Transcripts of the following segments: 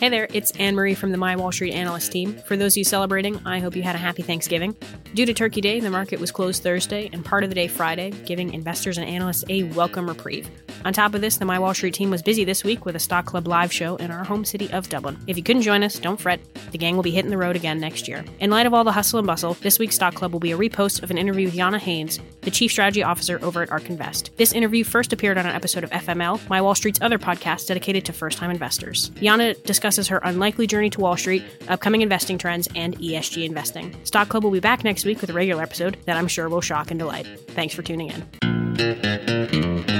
Hey there, it's Anne Marie from the My Wall Street Analyst team. For those of you celebrating, I hope you had a happy Thanksgiving. Due to Turkey Day, the market was closed Thursday and part of the day Friday, giving investors and analysts a welcome reprieve. On top of this, the My Wall Street team was busy this week with a Stock Club live show in our home city of Dublin. If you couldn't join us, don't fret. The gang will be hitting the road again next year. In light of all the hustle and bustle, this week's Stock Club will be a repost of an interview with Jana Haynes, the Chief Strategy Officer over at ARK Invest. This interview first appeared on an episode of FML, My Wall Street's other podcast dedicated to first time investors. Yana discusses her unlikely journey to Wall Street, upcoming investing trends, and ESG investing. Stock Club will be back next week with a regular episode that I'm sure will shock and delight. Thanks for tuning in.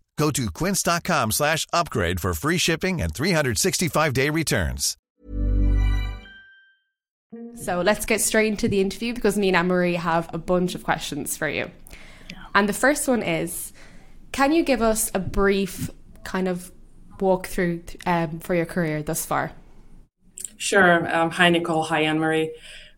Go to quince.com slash upgrade for free shipping and 365-day returns. So let's get straight into the interview because me and Anne-Marie have a bunch of questions for you. And the first one is, can you give us a brief kind of walkthrough um, for your career thus far? Sure. Um, hi, Nicole. Hi, Anne Marie.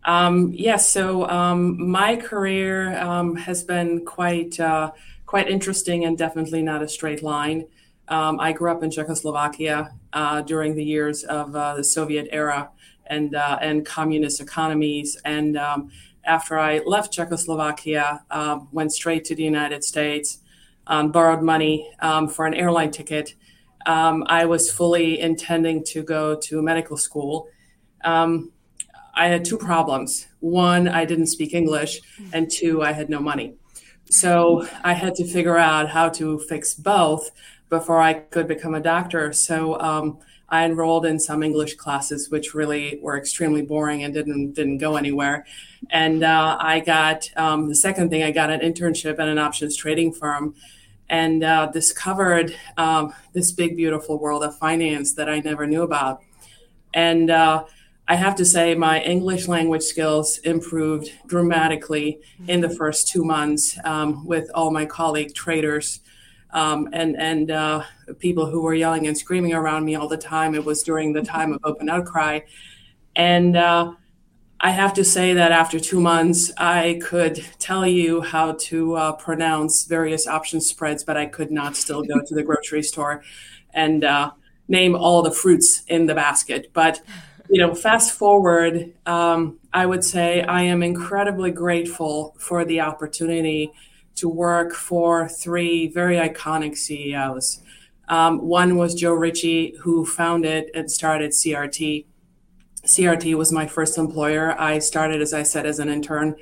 Um, yes, yeah, so um, my career um, has been quite uh, quite interesting and definitely not a straight line. Um, I grew up in Czechoslovakia uh, during the years of uh, the Soviet era and uh, and communist economies. And um, after I left Czechoslovakia, uh, went straight to the United States, borrowed money for an airline ticket. I was fully intending to go to medical school um, I had two problems. One, I didn't speak English, and two, I had no money. So I had to figure out how to fix both before I could become a doctor. So um, I enrolled in some English classes, which really were extremely boring and didn't didn't go anywhere. And uh, I got um, the second thing. I got an internship at an options trading firm, and uh, discovered um, this big, beautiful world of finance that I never knew about. And uh, I have to say, my English language skills improved dramatically in the first two months um, with all my colleague traders um, and and uh, people who were yelling and screaming around me all the time. It was during the time of open outcry, and uh, I have to say that after two months, I could tell you how to uh, pronounce various option spreads, but I could not still go to the grocery store and uh, name all the fruits in the basket, but you know, fast forward, um, I would say I am incredibly grateful for the opportunity to work for three very iconic CEOs. Um, one was Joe Ritchie, who founded and started CRT. CRT was my first employer. I started, as I said, as an intern,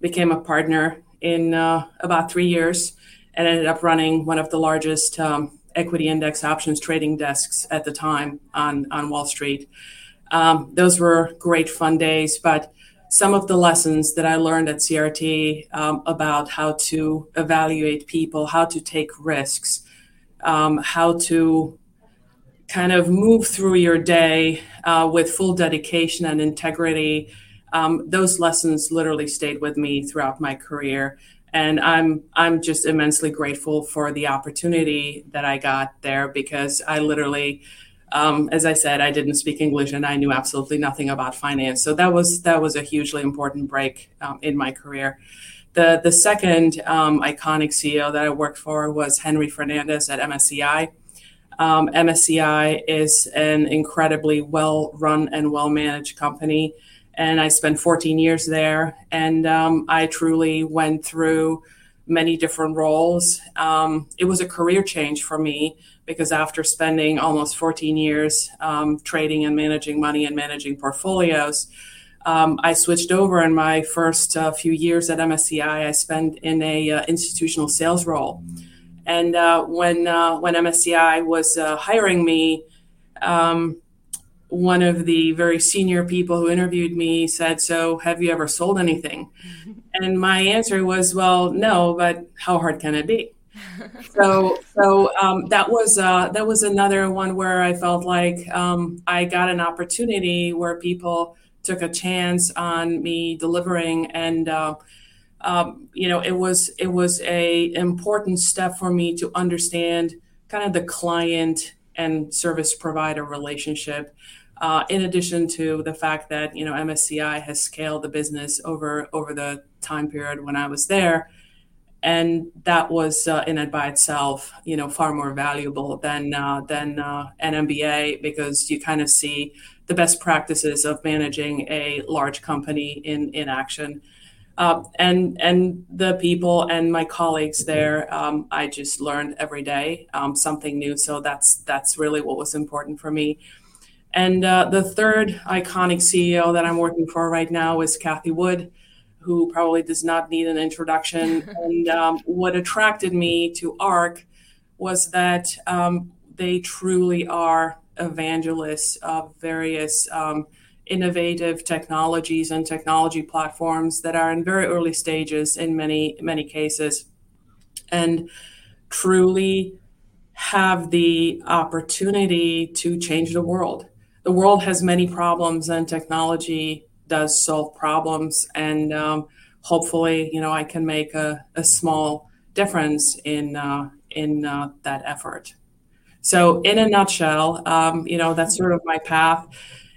became a partner in uh, about three years, and ended up running one of the largest um, equity index options trading desks at the time on, on Wall Street. Um, those were great fun days, but some of the lessons that I learned at CRT um, about how to evaluate people, how to take risks, um, how to kind of move through your day uh, with full dedication and integrity. Those lessons literally stayed with me throughout my career, and I'm I'm just immensely grateful for the opportunity that I got there because I literally um, as I said, I didn't speak English and I knew absolutely nothing about finance. So that was that was a hugely important break um, in my career. The the second um, iconic CEO that I worked for was Henry Fernandez at MSCI. Um, MSCI is an incredibly well run and well managed company, and I spent 14 years there. And um, I truly went through many different roles. Um, it was a career change for me because after spending almost 14 years um, trading and managing money and managing portfolios, um, I switched over in my first uh, few years at MSCI. I spent in a uh, institutional sales role, and uh, when uh, when MSCI was uh, hiring me, um, one of the very senior people who interviewed me said, "So, have you ever sold anything?" And my answer was, "Well, no, but how hard can it be?" so so um, that was uh, that was another one where I felt like um, I got an opportunity where people took a chance on me delivering and uh, um, you know it was it was a important step for me to understand kind of the client and service provider relationship uh, in addition to the fact that you know MSCI has scaled the business over over the time period when I was there, and that was uh, in and by itself you know far more valuable than uh, than uh, an MBA because you kind of see the best practices of managing a large company in in action. Uh, and and the people and my colleagues there, um, I just learned every day um, something new. So that's that's really what was important for me. And uh, the third iconic CEO that I'm working for right now is Cathie Wood, who probably does not need an introduction. and um, what attracted me to ARK was that um, they truly are evangelists of various um, innovative technologies and technology platforms that are in very early stages in many many cases and truly have the opportunity to change the world the world has many problems and technology does solve problems and um, hopefully you know i can make a, a small difference in uh, in uh, that effort. So in a nutshell um, you know that's sort of my path.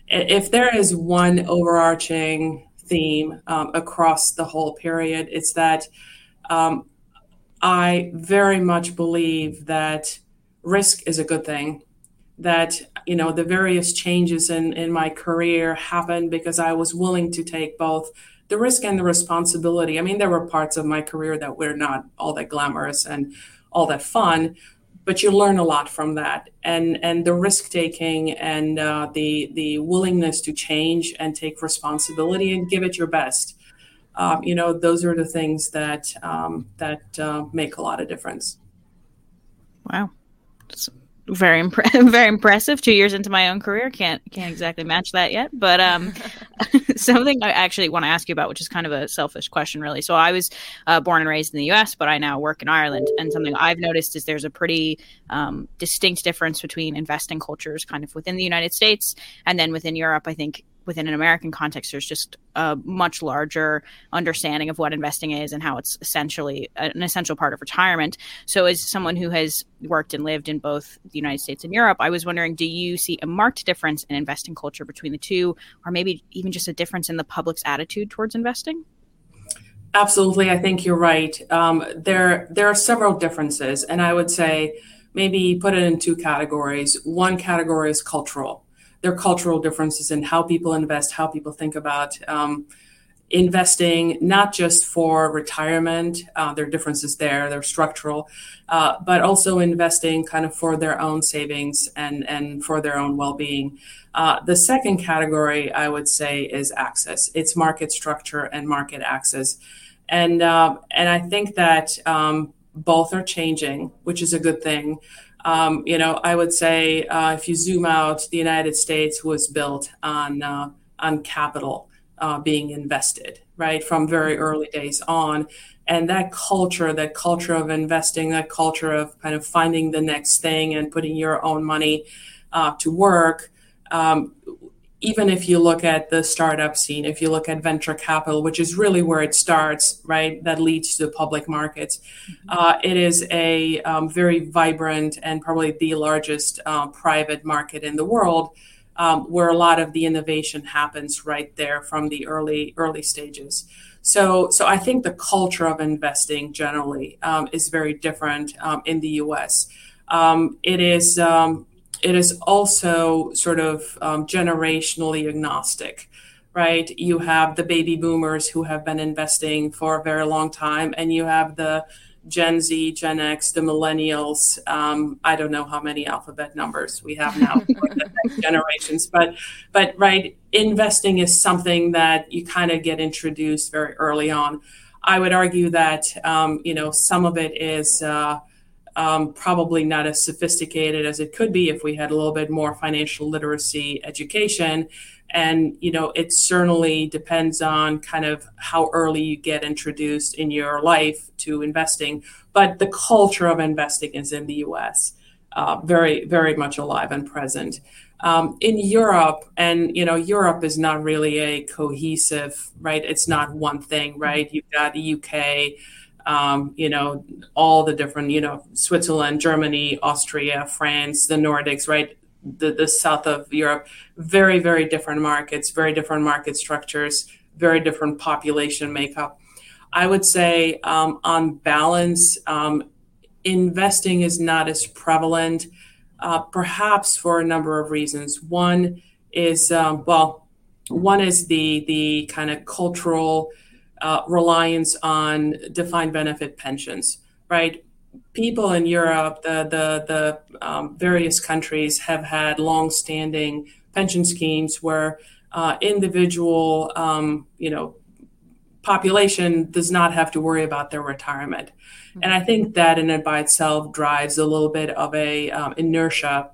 If there is one overarching theme um, across the whole period it's that um, i very much believe that risk is a good thing that you know the various changes in in my career happened because I was willing to take both the risk and the responsibility. I mean, there were parts of my career that were not all that glamorous and all that fun, but you learn a lot from that. And and the risk taking and uh, the the willingness to change and take responsibility and give it your best. Um, you know, those are the things that um, that uh, make a lot of difference. Wow. That's very imp- very impressive. Two years into my own career, can't can't exactly match that yet. But um, something I actually want to ask you about, which is kind of a selfish question, really. So I was uh, born and raised in the U.S., but I now work in Ireland, and something I've noticed is there's a pretty um, distinct difference between investing cultures, kind of within the United States and then within Europe. I think within an American context, there's just a much larger understanding of what investing is and how it's essentially an essential part of retirement. So, as someone who has worked and lived in both the United States and Europe, I was wondering do you see a marked difference in investing culture between the two, or maybe even just a difference in the public's attitude towards investing? Absolutely, I think you're right. Um, there, there are several differences, and I would say maybe put it in two categories. One category is cultural there are cultural differences in how people invest, how people think about um, investing, not just for retirement. Uh, there are differences there, they're structural, uh, but also investing kind of for their own savings and, and for their own well being. Uh, the second category, I would say, is access. It's market structure and market access. And, uh, and I think that um, both are changing, which is a good thing. Um, you know, I would say uh, if you zoom out, the United States was built on uh, on capital uh, being invested, right, from very early days on, and that culture, that culture of investing, that culture of kind of finding the next thing and putting your own money uh, to work. Um, even if you look at the startup scene, if you look at venture capital, which is really where it starts, right, that leads to the public markets, mm-hmm. uh, it is a um, very vibrant and probably the largest uh, private market in the world, um, where a lot of the innovation happens right there from the early early stages. So, so I think the culture of investing generally um, is very different um, in the U.S. Um, it is um, it is also sort of um, generationally agnostic, right? You have the baby boomers who have been investing for a very long time, and you have the Gen Z, Gen X, the millennials. Um, I don't know how many alphabet numbers we have now for the next generations, but but right, investing is something that you kind of get introduced very early on. I would argue that um, you know some of it is. Uh, um, probably not as sophisticated as it could be if we had a little bit more financial literacy education. And, you know, it certainly depends on kind of how early you get introduced in your life to investing. But the culture of investing is in the US. uh, very, very much alive and present. Um, in Europe, and you know, Europe is not really a cohesive, right? It's not one thing, right? You've got the UK, um, you know, all the different, you know, Switzerland, Germany, Austria, France, the Nordics, right? The, the south of Europe, very, very different markets, very different market structures, very different population makeup. I would say, um, on balance, um, investing is not as prevalent uh, perhaps for a number of reasons. One is, um, well, one is the the kind of cultural reliance on defined benefit pensions, right? People in Europe, the the the um, various countries have had long-standing pension schemes where uh, individual, um, you know, population does not have to worry about their retirement. And I think that in and by itself drives a little bit of a um, inertia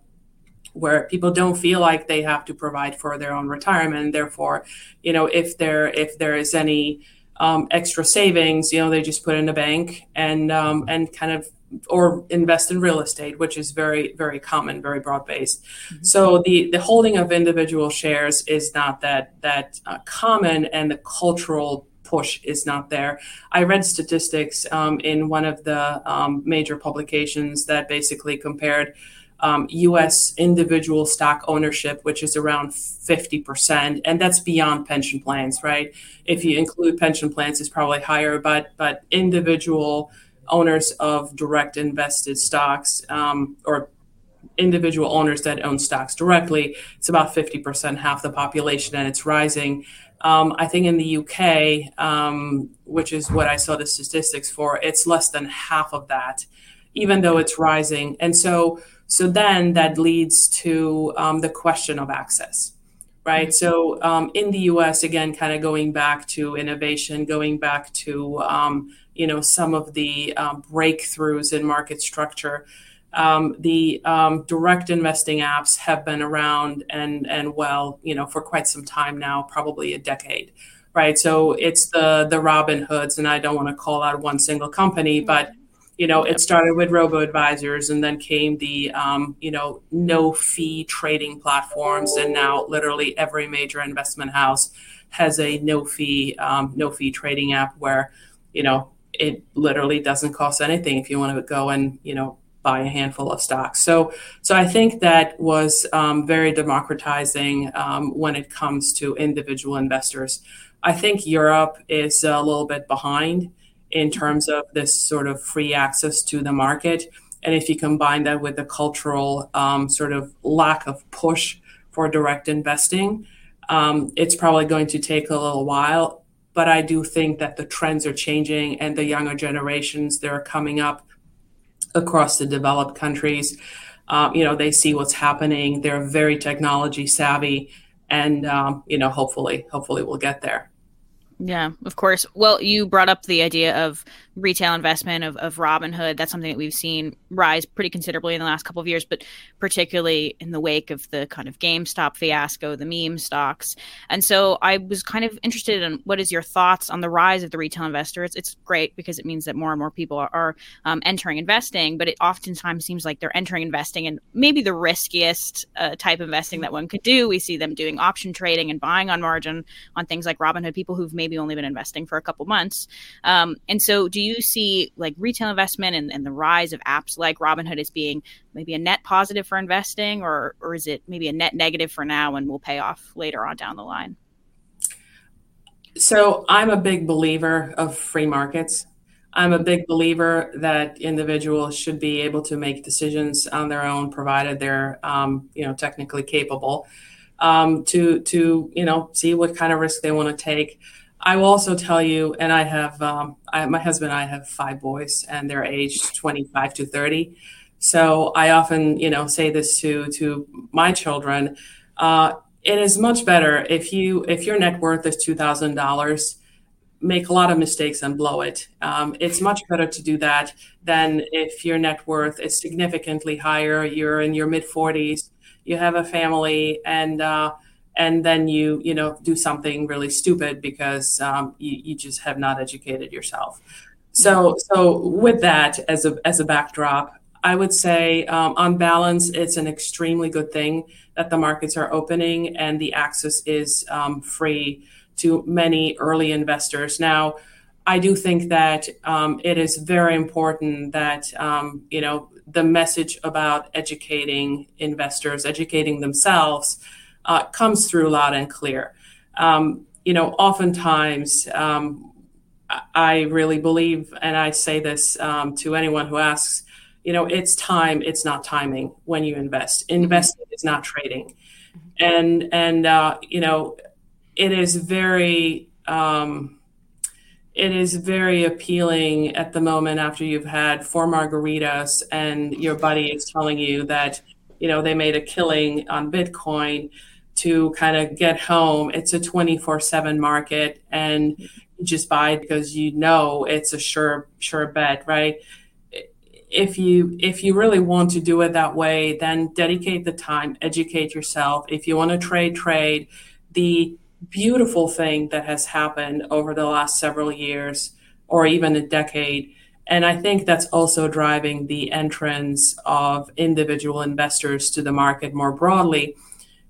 where people don't feel like they have to provide for their own retirement. Therefore, you know, if there if there is any um, extra savings, you know, they just put in a bank and um, and kind of or invest in real estate, which is very very common, very broad based. Mm-hmm. So the the holding of individual shares is not that that uh, common, and the cultural push is not there. I read statistics um, in one of the um, major publications that basically compared um, US individual stock ownership, which is around 50%, and that's beyond pension plans, right? If you include pension plans, it's probably higher, but, but individual owners of direct invested stocks um, or individual owners that own stocks directly, it's about 50%, half the population, and it's rising. Um, I think in the UK, um, which is what I saw the statistics for, it's less than half of that, even though it's rising. And so, so then that leads to um, the question of access, right? Mm-hmm. So um, in the US, again, kind of going back to innovation, going back to um, you know some of the um, breakthroughs in market structure um, the um, direct investing apps have been around and and well, you know, for quite some time now, probably a decade, right? So it's the the Robinhoods, and I don't want to call out one single company, mm-hmm. but you know, it started with robo advisors, and then came the um, you know no fee trading platforms, and now literally every major investment house has a no fee um, no fee trading app where you know it literally doesn't cost anything if you want to go and you know buy a handful of stocks. So, so I think that was um, very democratizing um, when it comes to individual investors. I think Europe is a little bit behind in terms of this sort of free access to the market. And if you combine that with the cultural um, sort of lack of push for direct investing, um, it's probably going to take a little while. But I do think that the trends are changing and the younger generations that are coming up across the developed countries. Um, you know, they see what's happening. They're very technology savvy, and um, you know, hopefully, hopefully, we'll get there. Yeah, of course. Well, you brought up the idea of retail investment of, of Robinhood. That's something that we've seen rise pretty considerably in the last couple of years, but particularly in the wake of the kind of GameStop fiasco, the meme stocks. And so I was kind of interested in what is your thoughts on the rise of the retail investor? It's, it's great because it means that more and more people are, are um, entering investing, but it oftentimes seems like they're entering investing in maybe the riskiest uh, type of investing that one could do. We see them doing option trading and buying on margin on things like Robinhood, people who've maybe only been investing for a couple months. Um, and so do you see like retail investment and, and the rise of apps like Robinhood as being maybe a net positive for investing, or or is it maybe a net negative for now and will pay off later on down the line? So I'm a big believer of free markets. I'm a big believer that individuals should be able to make decisions on their own, provided they're, um, you know, technically capable, um, to to you know see what kind of risk they want to take. I will also tell you, and I have um, I, my husband and I have five boys, and they're aged 25 to 30. So I often, you know, say this to to my children. Uh, it is much better if you if your net worth is two thousand dollars, make a lot of mistakes and blow it. Um, it's much better to do that than if your net worth is significantly higher. You're in your mid 40s, you have a family, and uh, and then you you know do something really stupid because um, you, you just have not educated yourself so so with that as a as a backdrop I would say, um, on balance, it's an extremely good thing that the markets are opening and the access is um, free to many early investors. Now, I do think that um, it is very important that um, you know the message about educating investors, educating themselves, comes through loud and clear. Um, you know, oftentimes um, I really believe, and I say this um, to anyone who asks, you know, it's time, it's not timing when you invest. Investing is not trading, and and uh, you know, it is very. Um, it is very appealing at the moment after you've had four margaritas and your buddy is telling you that you know they made a killing on bitcoin to kind of get home it's a 24/7 market and you just buy because you know it's a sure sure bet right if you if you really want to do it that way then dedicate the time educate yourself if you want to trade trade the beautiful thing that has happened over the last several years or even a decade. And I think that's also driving the entrance of individual investors to the market more broadly.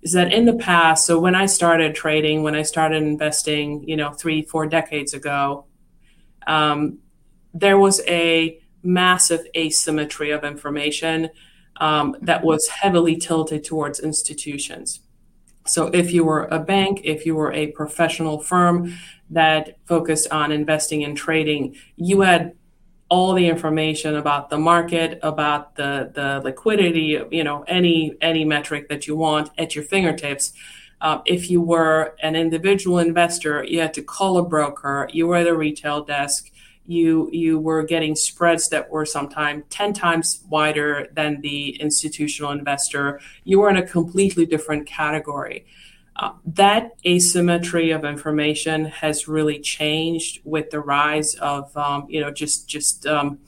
Is that in the past, so when I started trading, when I started investing, you know, three, four decades ago, um, there was a massive asymmetry of information um, that was heavily tilted towards institutions. So, if you were a bank, if you were a professional firm that focused on investing and trading, you had all the information about the market, about the the liquidity, you know, any any metric that you want at your fingertips. Uh, if you were an individual investor, you had to call a broker. You were at a retail desk you you were getting spreads that were sometimes 10 times wider than the institutional investor you were in a completely different category uh, that asymmetry of information has really changed with the rise of um, you know just just um,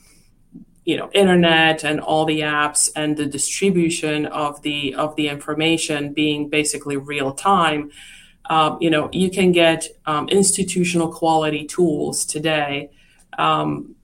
you know internet and all the apps and the distribution of the of the information being basically real time um, you know you can get um, institutional quality tools today um,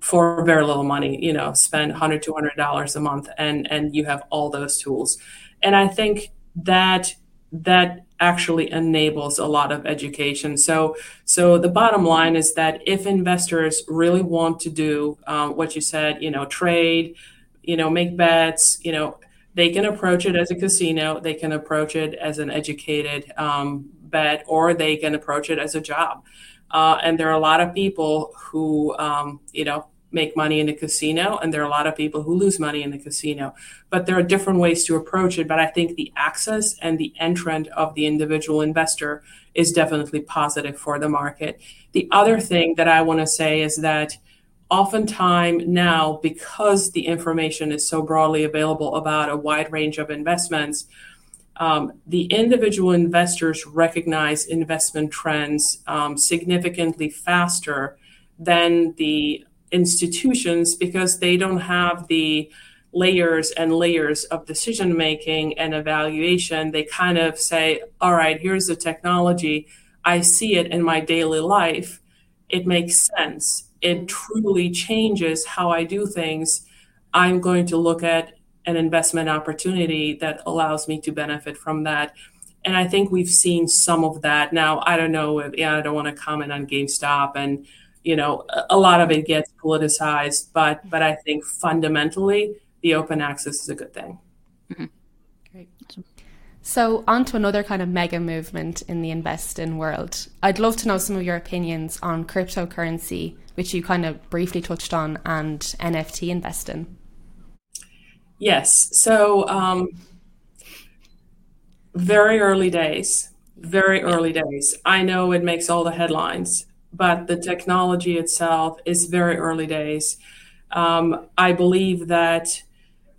for very little money. You know, spend 100 200 dollars a month, and and you have all those tools. And I think that that actually enables a lot of education. So, so the bottom line is that if investors really want to do um, what you said, you know, trade, you know, make bets, you know, they can approach it as a casino, they can approach it as an educated um, bet, or they can approach it as a job. Uh, and there are a lot of people who, um, you know, make money in the casino, and there are a lot of people who lose money in the casino. But there are different ways to approach it. But I think the access and the entrant of the individual investor is definitely positive for the market. The other thing that I want to say is that oftentimes now, because the information is so broadly available about a wide range of investments, um, the individual investors recognize investment trends um, significantly faster than the institutions because they don't have the layers and layers of decision making and evaluation. They kind of say, all right, here's the technology. I see it in my daily life. It makes sense. It mm. truly changes how I do things. I'm going to look at an investment opportunity that allows me to benefit from that. And I think we've seen some of that. Now, I don't know if, yeah, I don't want to comment on GameStop and, you know, a lot of it gets politicized, but, but I think fundamentally the open access is a good thing. Mm-hmm. Great. So, on to another kind of mega movement in the investing world. I'd love to know some of your opinions on cryptocurrency, which you kind of briefly touched on, and NFT investing. Yes. So, um, very early days, very early days. I know it makes all the headlines, but the technology itself is very early days. Um, I believe that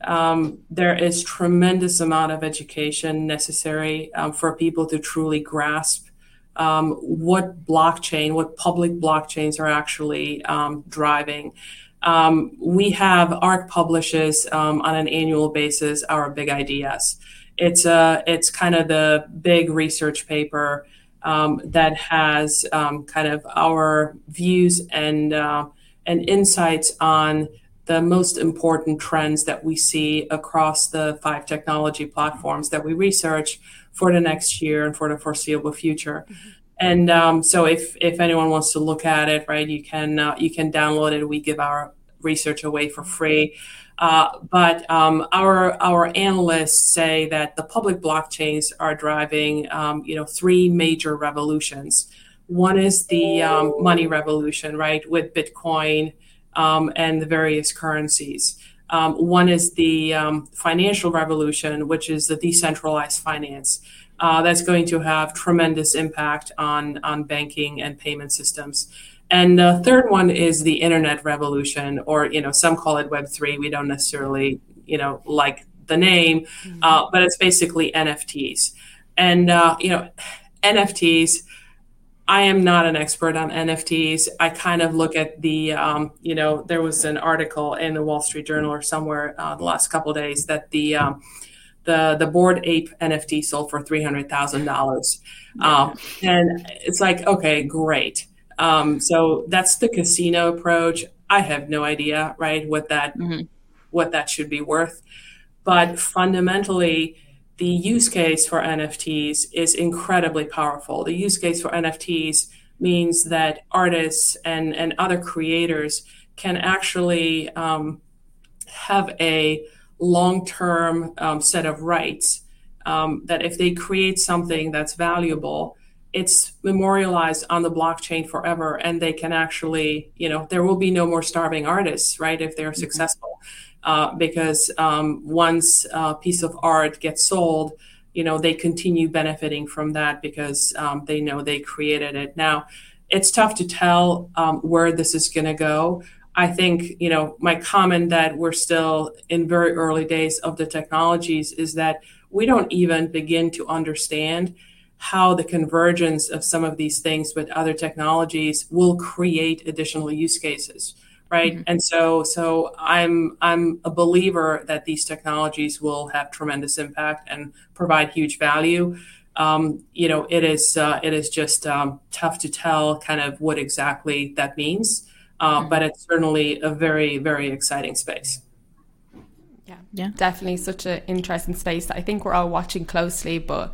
um, there is tremendous amount of education necessary um, for people to truly grasp um, what blockchain, what public blockchains are actually um, driving. Um, we have ARK publishes on an annual basis our big ideas. It's a uh, it's kind of the big research paper um, that has um, kind of our views and uh, and insights on the most important trends that we see across the five technology platforms that we research for the next year and for the foreseeable future. Mm-hmm. And um, so, if if anyone wants to look at it, right, you can uh, you can download it. We give our research away for free. Uh, but um, our our analysts say that the public blockchains are driving, um, you know, three major revolutions. One is the um, money revolution, right, with Bitcoin um, and the various currencies. Um, one is the um, financial revolution, which is the decentralized finance. Uh, that's going to have tremendous impact on on banking and payment systems. And the third one is the internet revolution, or you know, some call it Web three. We don't necessarily, you know, like the name, mm-hmm. uh, but it's basically NFTs. And uh, you know, NFTs. I am not an expert on NFTs. I kind of look at the, um, you know, there was an article in the Wall Street Journal or somewhere uh, the last couple days that the um, the the Bored Ape NFT sold for three hundred thousand um, dollars, and it's like, okay, great. Um, so that's the casino approach. I have no idea, right, what that mm-hmm. what that should be worth. But fundamentally, the use case for NFTs is incredibly powerful. The use case for NFTs means that artists and, and other creators can actually um, have a long term um, set of rights. Um, that if they create something that's valuable, it's memorialized on the blockchain forever and they can actually you know there will be no more starving artists right if they're mm-hmm. successful. Uh, because um, once a piece of art gets sold you know they continue benefiting from that because um, they know they created it. Now it's tough to tell um, where this is going to go. I think you know my comment that we're still in very early days of the technologies is that we don't even begin to understand how the convergence of some of these things with other technologies will create additional use cases right? Mm-hmm. and so so i'm i'm a believer that these technologies will have tremendous impact and provide huge value. Um, you know it is uh, it is just um, tough to tell kind of what exactly that means uh, mm-hmm. but it's certainly a very very exciting space. Yeah. Yeah. Definitely such an interesting space that i think we're all watching closely but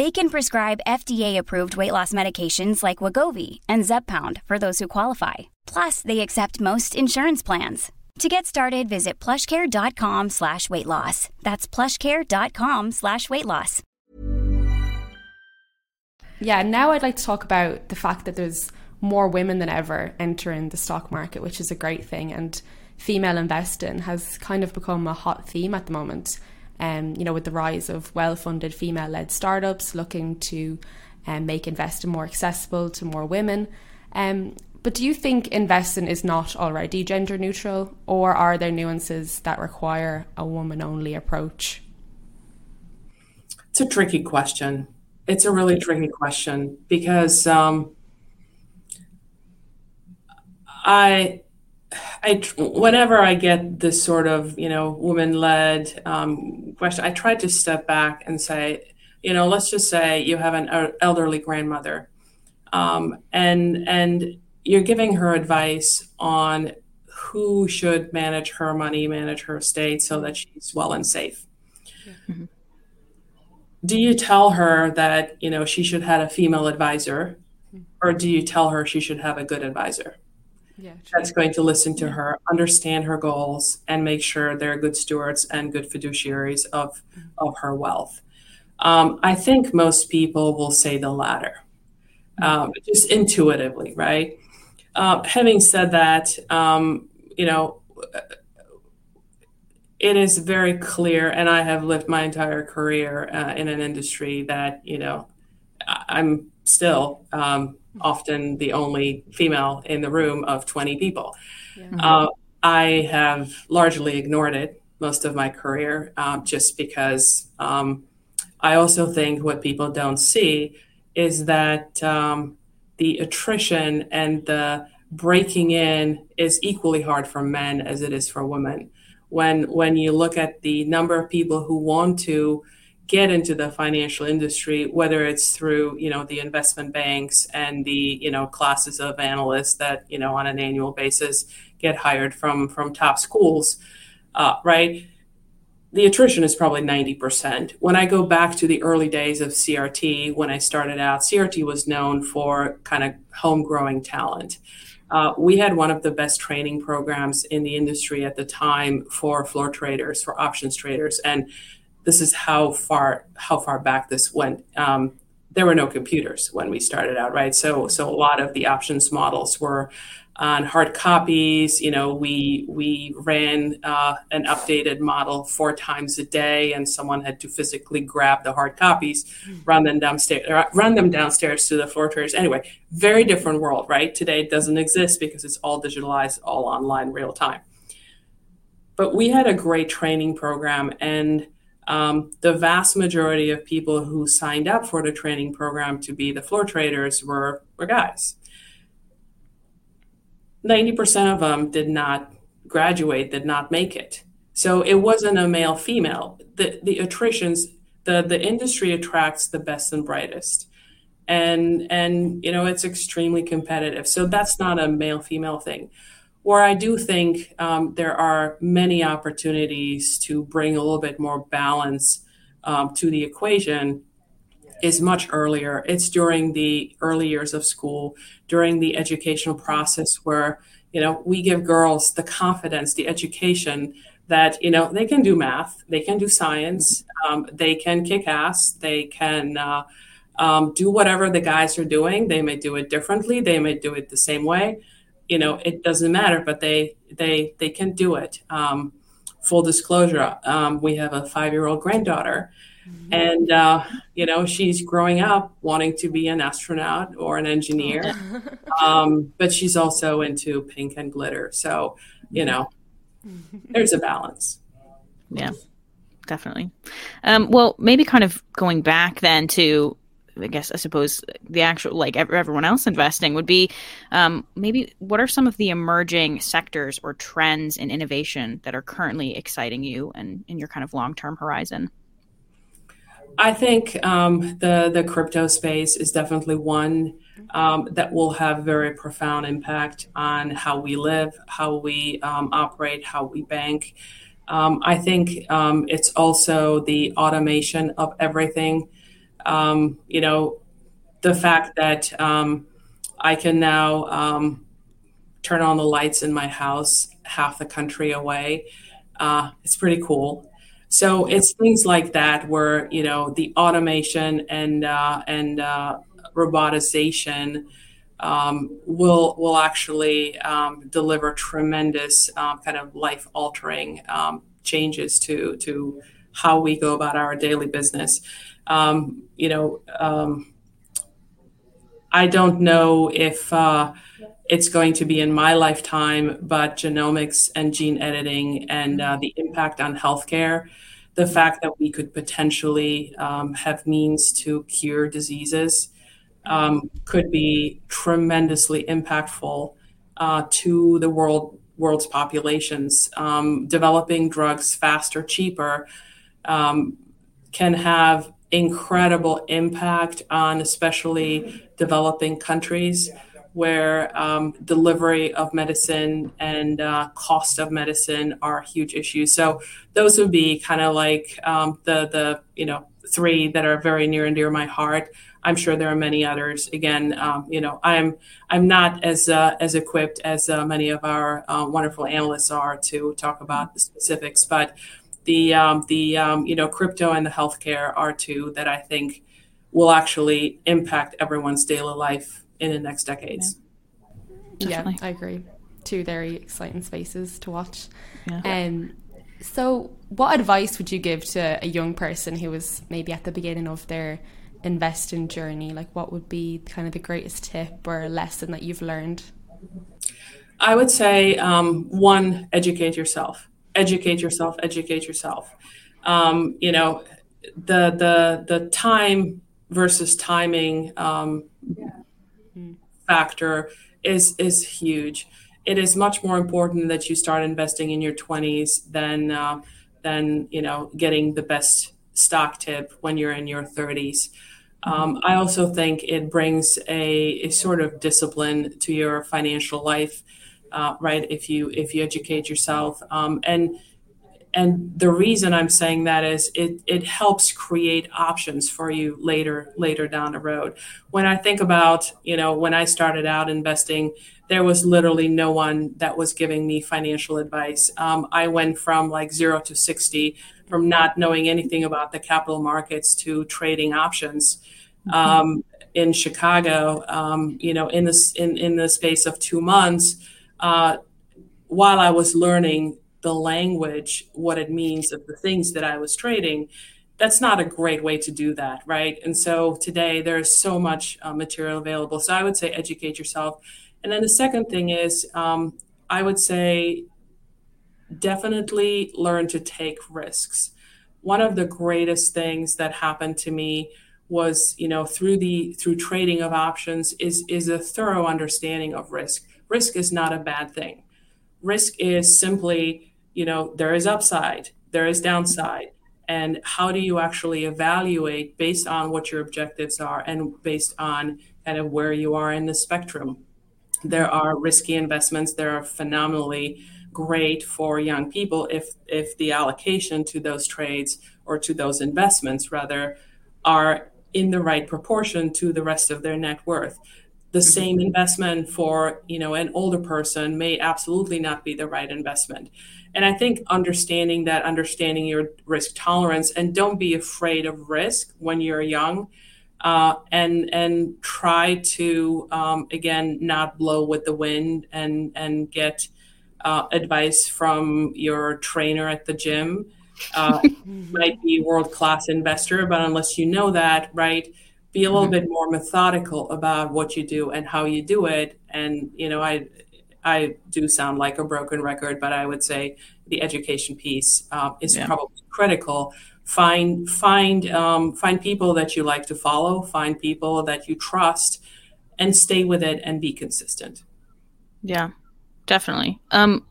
They can prescribe FDA-approved weight loss medications like Wegovy and Zepbound for those who qualify. Plus, they accept most insurance plans. To get started, visit plushcare.com slash weight loss. That's plushcare.com slash weight loss. Yeah, now I'd like to talk about the fact that there's more women than ever entering the stock market, which is a great thing. And female investing has kind of become a hot theme at the moment um, you know, with the rise of well funded female led startups looking to um, make investing more accessible to more women. Um, but do you think investing is not already gender neutral, or are there nuances that require a woman only approach? It's a tricky question. It's a really tricky question because um, I I whenever I get this sort of you know woman led um, question, I try to step back and say, you know, let's just say you have an elderly grandmother, um, and and you're giving her advice on who should manage her money, manage her estate, so that she's well and safe. Mm-hmm. Do you tell her that you know she should have a female advisor, or do you tell her she should have a good advisor? Yeah, that's going to listen to her, understand her goals, and make sure they're good stewards and good fiduciaries of, mm-hmm. of her wealth. Um, I think most people will say the latter, um, just intuitively, right? Uh, having said that, um, you know, it is very clear, and I have lived my entire career uh, in an industry that, you know, I'm still um, often the only female in the room of 20 people. Yeah. Uh, I have largely ignored it most of my career um, just because um, I also think what people don't see is that um, the attrition and the breaking in is equally hard for men as it is for women. When when you look at the number of people who want to get into the financial industry, whether it's through you know the investment banks and the you know classes of analysts that you know on an annual basis get hired from from top schools, uh, right? the attrition is probably 90%. When I go back to the early days of CRT, when I started out, CRT was known for kind of home growing talent. Uh, we had one of the best training programs in the industry at the time for floor traders, for options traders, and this is how far how far back this went. Um, there were no computers when we started out, right? So so a lot of the options models were on hard copies. You know, we we ran uh, an updated model four times a day, and someone had to physically grab the hard copies, run them downstairs, run them downstairs to the floor traders. Anyway, very different world, right? Today it doesn't exist because it's all digitalized, all online, real time. But we had a great training program, and um, the vast majority of people who signed up for the training program to be the floor traders were were guys 90% of them did not graduate, did not make it. So it wasn't a male female. The the attritions, the the industry attracts the best and brightest. And and you know it's extremely competitive. So that's not a male female thing. Where I do think um, there are many opportunities to bring a little bit more balance um, to the equation is much earlier. It's during the early years of school, during the educational process where, you know, we give girls the confidence, the education that, you know, they can do math, they can do science, um, they can kick ass, they can uh, um, do whatever the guys are doing. They may do it differently, they may do it the same way. You know, it doesn't matter, but they they they can do it. Um, full disclosure, um, we have a five year old granddaughter Mm-hmm. And, uh, you know, she's growing up wanting to be an astronaut or an engineer. um, but she's also into pink and glitter. So, you know, there's a balance. Yeah, definitely. Um, well, maybe kind of going back then to I guess I suppose the actual like everyone else investing would be um, maybe what are some of the emerging sectors or trends in innovation that are currently exciting you and in your kind of long term horizon? I think um, the the crypto space is definitely one um, that will have very profound impact on how we live, how we um, operate, how we bank. Um, I think um, it's also the automation of everything. Um, you know, the fact that I can now turn on the lights in my house half the country away. Uh, it's pretty cool. So it's things like that where you know the automation and uh, and uh, robotization um, will will actually um, deliver tremendous um, kind of life altering um, changes to to how we go about our daily business. Um, you know, um, I don't know if. Uh, it's going to be in my lifetime, but genomics and gene editing and uh, the impact on healthcare, the fact that we could potentially um, have means to cure diseases um, could be tremendously impactful uh, to the world world's populations. Um, developing drugs faster, cheaper um, can have incredible impact on especially developing countries where um, delivery of medicine and uh, cost of medicine are huge issues. So those would be kind of like um, the the you know three that are very near and dear my heart. I'm sure there are many others. Again, um, you know, I'm I'm not as uh, as equipped as uh, many of our uh, wonderful analysts are to talk about the specifics, but the um, the um, you know crypto and the healthcare are two that I think will actually impact everyone's daily life in the next decades. Yeah, yeah I agree. Two very exciting spaces to watch. Yeah. Um, so, what advice would you give to a young person who was maybe at the beginning of their investing journey? Like, what would be kind of the greatest tip or lesson that you've learned? I would say um, one, educate yourself. Educate yourself. Educate yourself. Um, you know, the the the time versus timing um, factor is is huge. It is much more important that you start investing in your 20s than uh, than you know getting the best stock tip when you're in your 30s. Um, I also think it brings a, a, sort of discipline to your financial life, uh, right? If you if you educate yourself, um, and and the reason I'm saying that is it it helps create options for you later later down the road. When I think about you know when I started out investing, there was literally no one that was giving me financial advice. Um, I went from like zero to sixty from not knowing anything about the capital markets to trading options. Um, in Chicago, um, you know, in this in, in the space of two months, uh, while I was learning the language, what it means of the things that I was trading, that's not a great way to do that, right? And so today there's so much uh, material available. So I would say educate yourself. And then the second thing is, um, I would say definitely learn to take risks. One of the greatest things that happened to me was, you know, through the through trading of options is is a thorough understanding of risk. Risk is not a bad thing. Risk is simply, you know, there is upside, there is downside, and how do you actually evaluate based on what your objectives are and based on kind of where you are in the spectrum. There are risky investments, there are phenomenally great for young people if if the allocation to those trades or to those investments rather are in the right proportion to the rest of their net worth the mm-hmm. same investment for you know an older person may absolutely not be the right investment and i think understanding that understanding your risk tolerance and don't be afraid of risk when you're young uh, and and try to um, again not blow with the wind and and get uh, advice from your trainer at the gym. Uh, might be world class investor, but unless you know that, right, be a little mm-hmm. bit more methodical about what you do and how you do it. And you know, I I do sound like a broken record, but I would say the education piece uh, is yeah. probably critical. Find find um, find people that you like to follow. Find people that you trust, and stay with it and be consistent. Yeah, definitely. Um,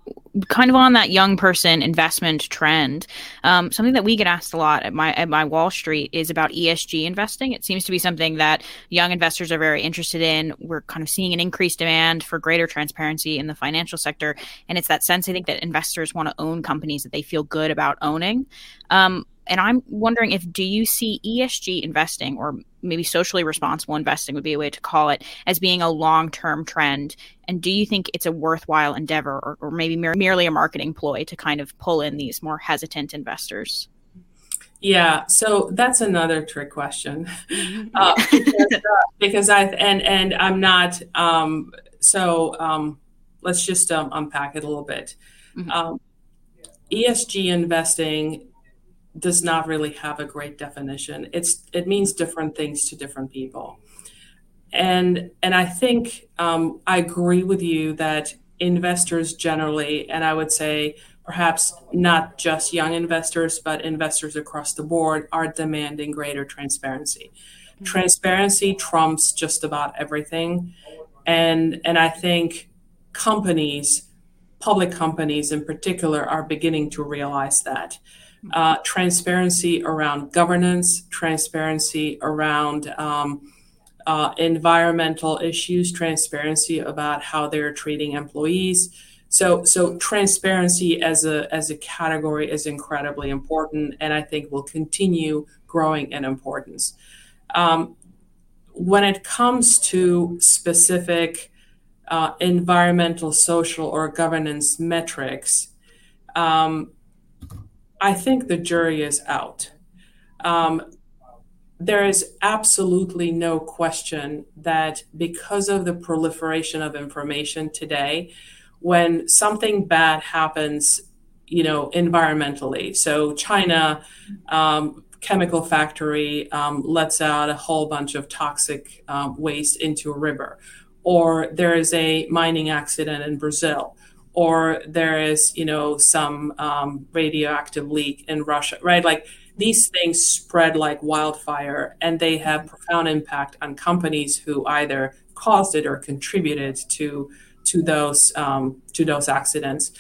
kind of on that young person investment trend, um, something that we get asked a lot at my at my Wall Street is about ESG investing. It seems to be something that young investors are very interested in. We're kind of seeing an increased demand for greater transparency in the financial sector, and it's that sense I think that investors want to own companies that they feel good about owning. Um, and I'm wondering if do you see ESG investing or maybe socially responsible investing would be a way to call it as being a long-term trend and do you think it's a worthwhile endeavor or, or maybe mer- merely a marketing ploy to kind of pull in these more hesitant investors? Yeah, so that's another trick question uh, because, uh, because, I and and I'm not um, so um, let's just um, unpack it a little bit. Mm-hmm. Um, ESG investing does not really have a great definition. It's it means different things to different people, and and I think um, I agree with you that investors generally, and I would say perhaps not just young investors, but investors across the board are demanding greater transparency. Mm-hmm. Transparency trumps just about everything, and and I think companies, public companies in particular, are beginning to realize that uh, transparency around governance, transparency around um, uh, environmental issues, transparency about how they're treating employees. So, so transparency as a as a category is incredibly important, and I think will continue growing in importance. Um, when it comes to specific uh, environmental, social, or governance metrics, um, I think the jury is out. Um, there is absolutely no question that because of the proliferation of information today, when something bad happens, you know, environmentally, so China, um, chemical factory um, lets out a whole bunch of toxic um, waste into a river, or there is a mining accident in Brazil, or there is, you know, some um, radioactive leak in Russia, right? Like these things spread like wildfire and they have profound impact on companies who either caused it or contributed to to those um, to those accidents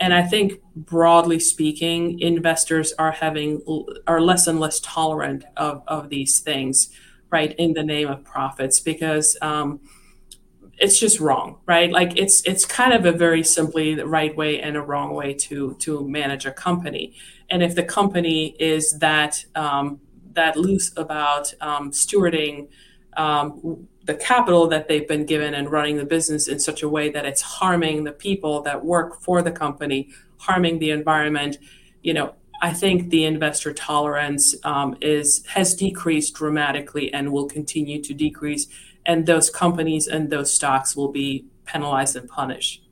and i think broadly speaking investors are having are less and less tolerant of, of these things right in the name of profits because um, it's just wrong right? Like it's it's kind of a very simply the right way and a wrong way to to manage a company. And if the company is that um, that loose about um, stewarding um, the capital that they've been given and running the business in such a way that it's harming the people that work for the company, harming the environment, you know, I think the investor tolerance um, is has decreased dramatically and will continue to decrease, and those companies and those stocks will be penalized and punished.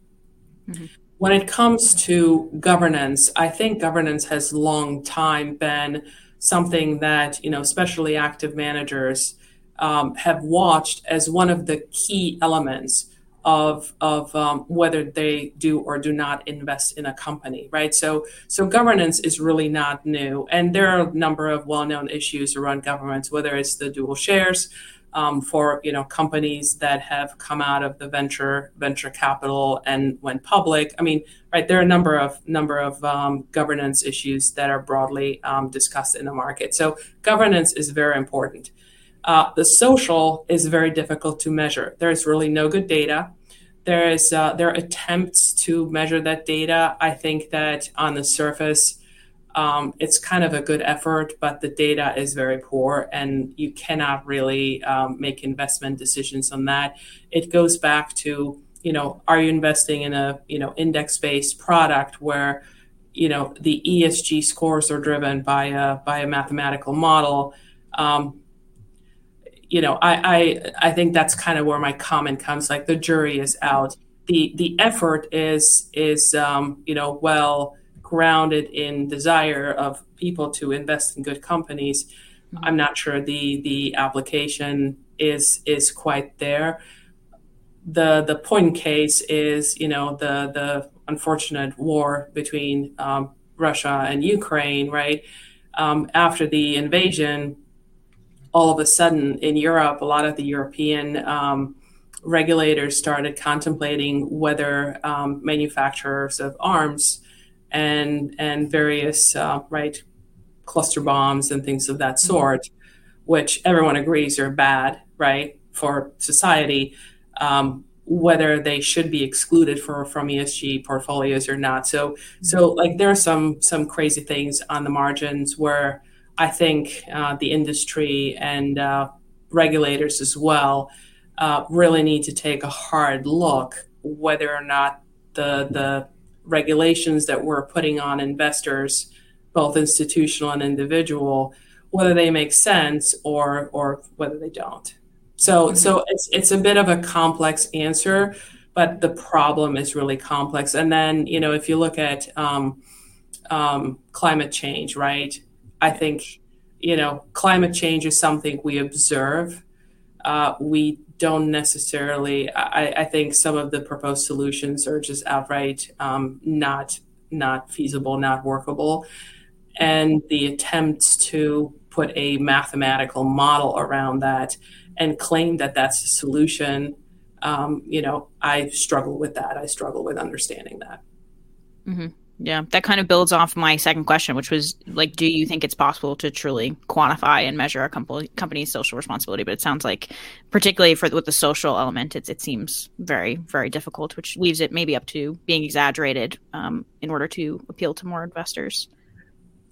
Mm-hmm. When it comes to governance, I think governance has long time been something that you know, especially active managers um, have watched as one of the key elements of of um, whether they do or do not invest in a company, right? So so governance is really not new, and there are a number of well known issues around governance, whether it's the dual shares, um, for you know companies that have come out of the venture venture capital and went public. I mean, right there are a number of number of um, governance issues that are broadly um, discussed in the market. So governance is very important. Uh, the social is very difficult to measure. There is really no good data. There is uh, there are attempts to measure that data. I think that on the surface um, it's kind of a good effort, but the data is very poor, and you cannot really um, make investment decisions on that. It goes back to you know, are you investing in a you know index-based product where you know the ESG scores are driven by a by a mathematical model? Um, you know, I, I I think that's kind of where my comment comes. Like the jury is out. The the effort is is um, you know well grounded in desire of people to invest in good companies, mm-hmm. I'm not sure the the application is is quite there. The the point case is you know the the unfortunate war between um, Russia and Ukraine, right? Um, after the invasion, all of a sudden in Europe, a lot of the European um, regulators started contemplating whether um, manufacturers of arms and and various uh, right cluster bombs and things of that mm-hmm. sort, mm-hmm. which everyone agrees are bad, right, for society. Um, whether they should be excluded for, from ESG portfolios or not. So, mm-hmm. so like there are some some crazy things on the margins where I think uh, the industry and uh, regulators as well uh, really need to take a hard look whether or not the the regulations that we're putting on investors, both institutional and individual, whether they make sense or or whether they don't. So mm-hmm. so it's it's a bit of a complex answer, but the problem is really complex. And then you know if you look at um, um, climate change, right? I think you know climate change is something we observe. Uh, we don't necessarily. I, I, think some of the proposed solutions are just outright um, not not feasible, not workable, and the attempts to put a mathematical model around that and claim that that's the solution. Um, you know, I struggle with that. I struggle with understanding that. Mm-hmm. Yeah, that kind of builds off my second question, which was like, do you think it's possible to truly quantify and measure a company company's social responsibility? But it sounds like, particularly for with the social element, it it seems very very difficult, which leaves it maybe up to being exaggerated um, in order to appeal to more investors.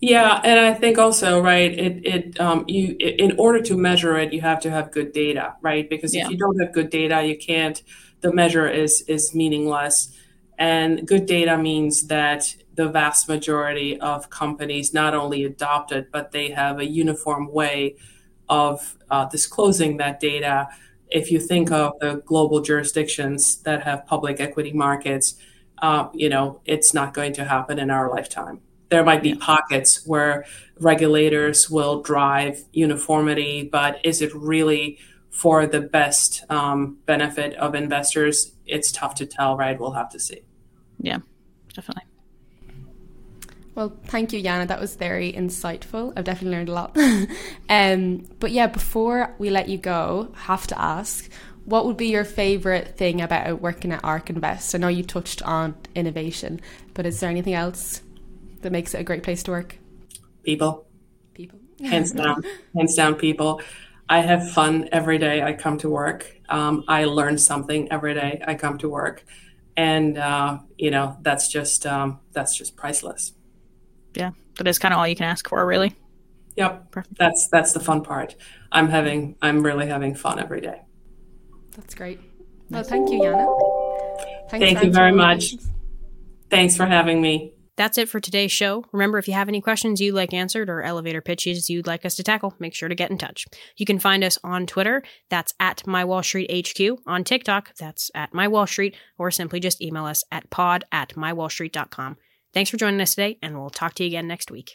Yeah, and I think also right, it it um, you in order to measure it, you have to have good data, right? Because if yeah. you don't have good data, you can't. The measure is is meaningless And good data means that the vast majority of companies not only adopt it, but they have a uniform way of uh, disclosing that data. If you think of the global jurisdictions that have public equity markets, uh, you know, it's not going to happen in our lifetime. There might be pockets where regulators will drive uniformity, but is it really for the best um, benefit of investors? It's tough to tell, right? We'll have to see. Yeah, definitely. Well, thank you, Jana. That was very insightful. I've definitely learned a lot. um, but yeah, before we let you go, have to ask, what would be your favorite thing about working at ARK Invest? I know you touched on innovation, but is there anything else that makes it a great place to work? People. People. Hands down. Hands down, people. I have fun every day I come to work. Um, I learn something every day I come to work. And, uh, you know, that's just, um, that's just priceless yeah, that is kind of all you can ask for, really. Yep, Perfect. that's that's the fun part. I'm having, I'm really having fun every day. That's great. Well, thank you, Jana. Thanks Thank you very much. Thanks for having me. That's it for today's show. Remember, if you have any questions you'd like answered or elevator pitches you'd like us to tackle, make sure to get in touch. You can find us on Twitter, that's at My Wall Street HQ, on TikTok, that's at My Wall Street, or simply just email us at pod at mywallstreet.com. Thanks for joining us today, and we'll talk to you again next week.